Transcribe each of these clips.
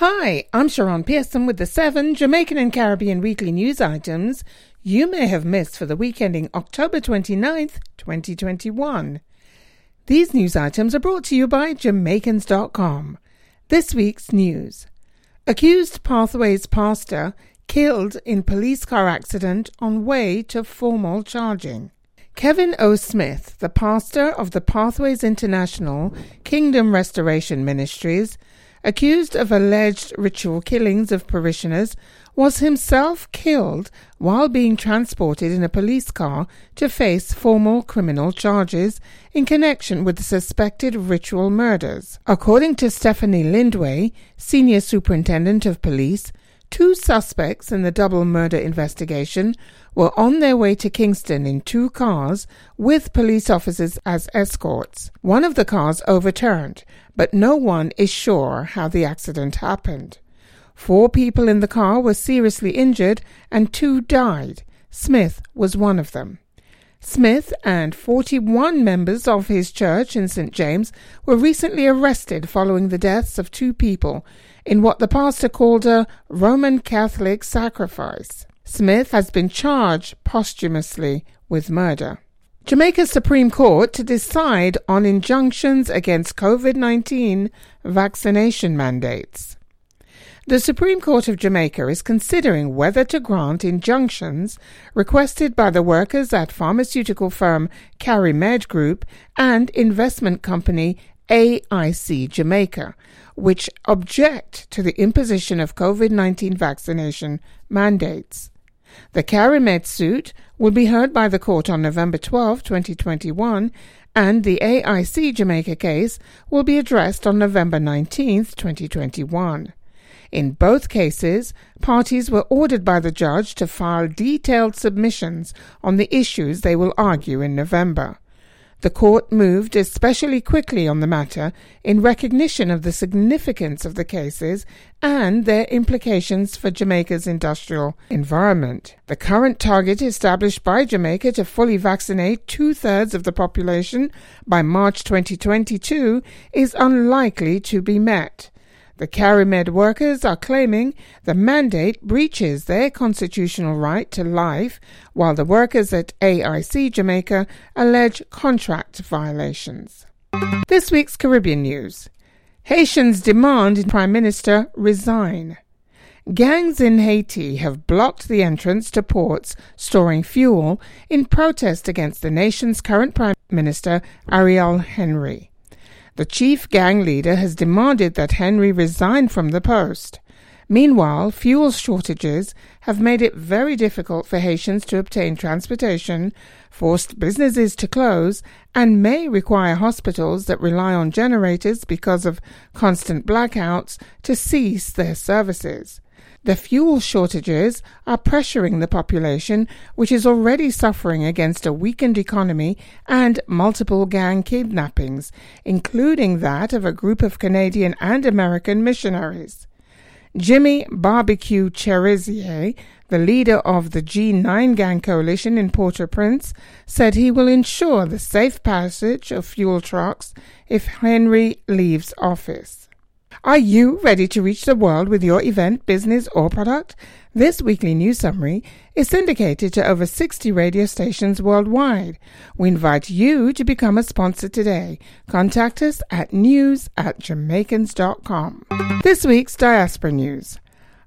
Hi, I'm Sharon Pearson with the seven Jamaican and Caribbean weekly news items you may have missed for the week ending October 29th, 2021. These news items are brought to you by Jamaicans.com. This week's news Accused Pathways pastor killed in police car accident on way to formal charging. Kevin O. Smith, the pastor of the Pathways International Kingdom Restoration Ministries, accused of alleged ritual killings of parishioners, was himself killed while being transported in a police car to face formal criminal charges in connection with the suspected ritual murders. According to Stephanie Lindsay, Senior Superintendent of Police, Two suspects in the double murder investigation were on their way to Kingston in two cars with police officers as escorts. One of the cars overturned, but no one is sure how the accident happened. Four people in the car were seriously injured and two died. Smith was one of them. Smith and 41 members of his church in St. James were recently arrested following the deaths of two people in what the pastor called a Roman Catholic sacrifice. Smith has been charged posthumously with murder. Jamaica's Supreme Court to decide on injunctions against COVID 19 vaccination mandates. The Supreme Court of Jamaica is considering whether to grant injunctions requested by the workers at pharmaceutical firm CariMed Group and investment company AIC Jamaica, which object to the imposition of COVID 19 vaccination mandates. The CariMed suit will be heard by the court on November 12, 2021, and the AIC Jamaica case will be addressed on November 19, 2021. In both cases, parties were ordered by the judge to file detailed submissions on the issues they will argue in November. The court moved especially quickly on the matter in recognition of the significance of the cases and their implications for Jamaica's industrial environment. The current target established by Jamaica to fully vaccinate two thirds of the population by March 2022 is unlikely to be met. The CariMed workers are claiming the mandate breaches their constitutional right to life, while the workers at AIC Jamaica allege contract violations. This week's Caribbean news Haitians demand Prime Minister resign. Gangs in Haiti have blocked the entrance to ports storing fuel in protest against the nation's current Prime Minister, Ariel Henry. The chief gang leader has demanded that Henry resign from the post. Meanwhile, fuel shortages have made it very difficult for Haitians to obtain transportation, forced businesses to close, and may require hospitals that rely on generators because of constant blackouts to cease their services. The fuel shortages are pressuring the population, which is already suffering against a weakened economy and multiple gang kidnappings, including that of a group of Canadian and American missionaries. Jimmy Barbecue Cherizier, the leader of the G9 gang coalition in Port au Prince, said he will ensure the safe passage of fuel trucks if Henry leaves office. Are you ready to reach the world with your event, business, or product? This weekly news summary is syndicated to over 60 radio stations worldwide. We invite you to become a sponsor today. Contact us at news at jamaicans.com. This week's diaspora news.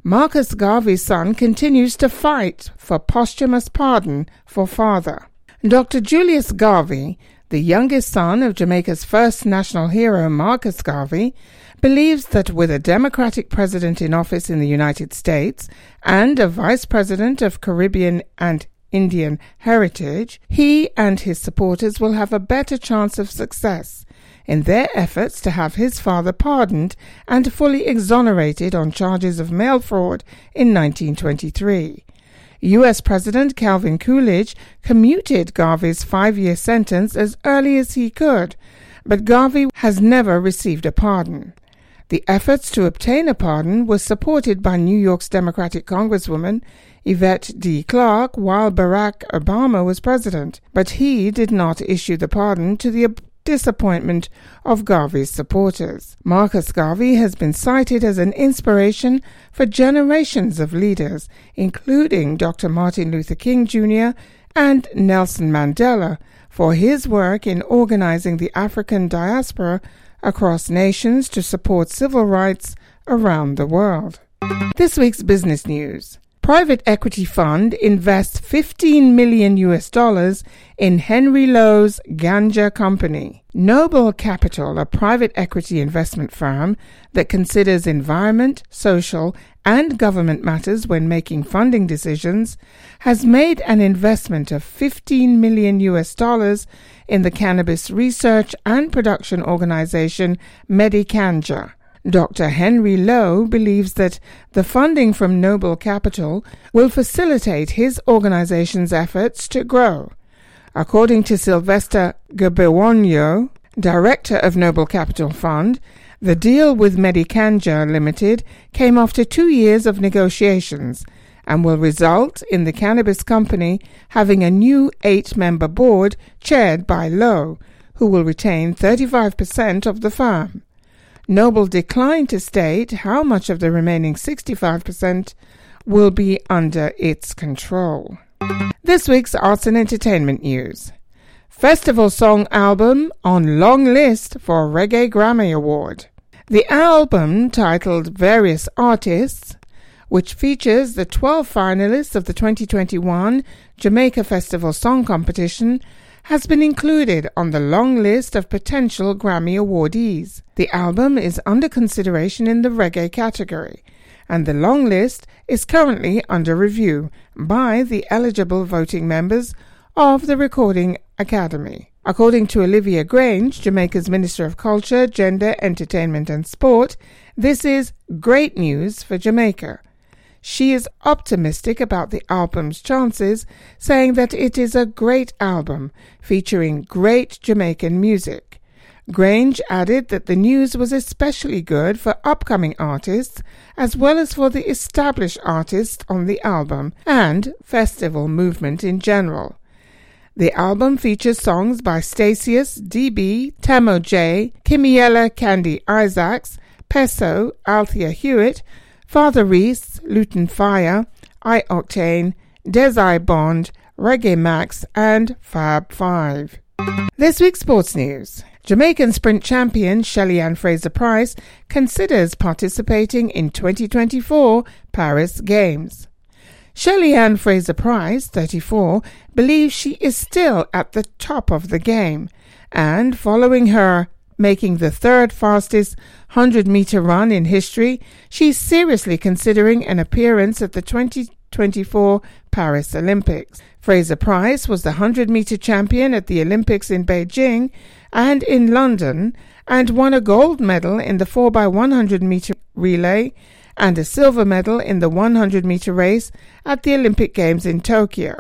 Marcus Garvey's son continues to fight for posthumous pardon for father. Dr. Julius Garvey, the youngest son of Jamaica's first national hero, Marcus Garvey, believes that with a Democratic president in office in the United States and a vice president of Caribbean and Indian heritage, he and his supporters will have a better chance of success in their efforts to have his father pardoned and fully exonerated on charges of mail fraud in 1923. U.S. President Calvin Coolidge commuted Garvey's five year sentence as early as he could, but Garvey has never received a pardon. The efforts to obtain a pardon were supported by New York's Democratic Congresswoman Yvette D. Clarke while Barack Obama was president, but he did not issue the pardon to the disappointment of Garvey's supporters. Marcus Garvey has been cited as an inspiration for generations of leaders, including Dr. Martin Luther King Jr. and Nelson Mandela, for his work in organizing the African diaspora across nations to support civil rights around the world. This week's business news. Private equity fund invests 15 million US dollars in Henry Lowe's Ganja Company. Noble Capital, a private equity investment firm that considers environment, social, and government matters when making funding decisions, has made an investment of 15 million US dollars in the cannabis research and production organization Medicanja. Dr. Henry Lowe believes that the funding from Noble Capital will facilitate his organization's efforts to grow. According to Sylvester Gbewonyo, director of Noble Capital Fund, the deal with Medicanja Limited came after two years of negotiations and will result in the cannabis company having a new eight member board chaired by Lowe, who will retain 35% of the firm. Noble declined to state how much of the remaining 65% will be under its control. This week's arts and entertainment news. Festival song album on long list for Reggae Grammy Award. The album, titled Various Artists, which features the 12 finalists of the 2021 Jamaica Festival Song Competition, has been included on the long list of potential Grammy awardees. The album is under consideration in the reggae category, and the long list is currently under review by the eligible voting members of the Recording Academy. According to Olivia Grange, Jamaica's Minister of Culture, Gender, Entertainment and Sport, this is great news for Jamaica. She is optimistic about the album's chances, saying that it is a great album featuring great Jamaican music. Grange added that the news was especially good for upcoming artists as well as for the established artists on the album and festival movement in general. The album features songs by Stacious, DB, Tamo J, Kimiela Candy Isaacs, Peso, Althea Hewitt, Father Reese, Luton Fyah, I Octane, Desi Bond, Reggae Max, and Fab 5. This week's sports news. Jamaican sprint champion Shelly-Ann Fraser Pryce considers participating in 2024 Paris Games. Shelly-Ann Fraser Pryce, 34, believes she is still at the top of the game, and following her making the third fastest 100 meter run in history, she's seriously considering an appearance at the 2024 Paris Olympics. Fraser Pryce was the 100 meter champion at the Olympics in Beijing and in London and won a gold medal in the 4x100 meter relay and a silver medal in the 100 meter race at the Olympic Games in Tokyo.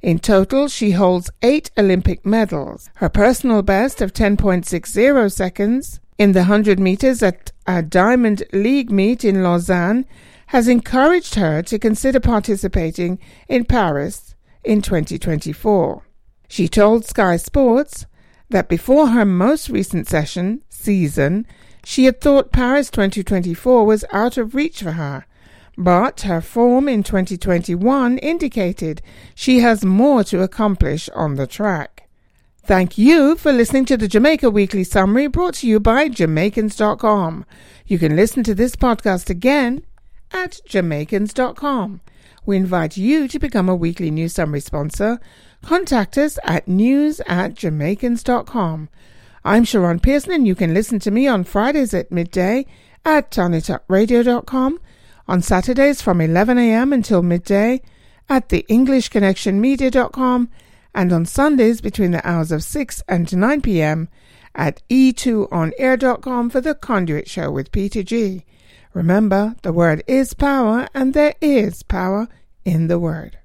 In total, she holds eight Olympic medals. Her personal best of 10.60 seconds in the 100 meters at a Diamond League meet in Lausanne has encouraged her to consider participating in Paris in 2024. She told Sky Sports that before her most recent session, season, she had thought Paris 2024 was out of reach for her but her form in 2021 indicated she has more to accomplish on the track. Thank you for listening to the Jamaica Weekly Summary brought to you by Jamaicans.com. You can listen to this podcast again at Jamaicans.com. We invite you to become a weekly news summary sponsor. Contact us at news at Jamaicans.com. I'm Sharon Pearson and you can listen to me on Fridays at midday at TonyTalkRadio.com on Saturdays from 11am until midday at the EnglishConnectionMedia.com and on Sundays between the hours of 6 and 9pm at e2onair.com for the Conduit Show with Peter G. Remember, the word is power and there is power in the word.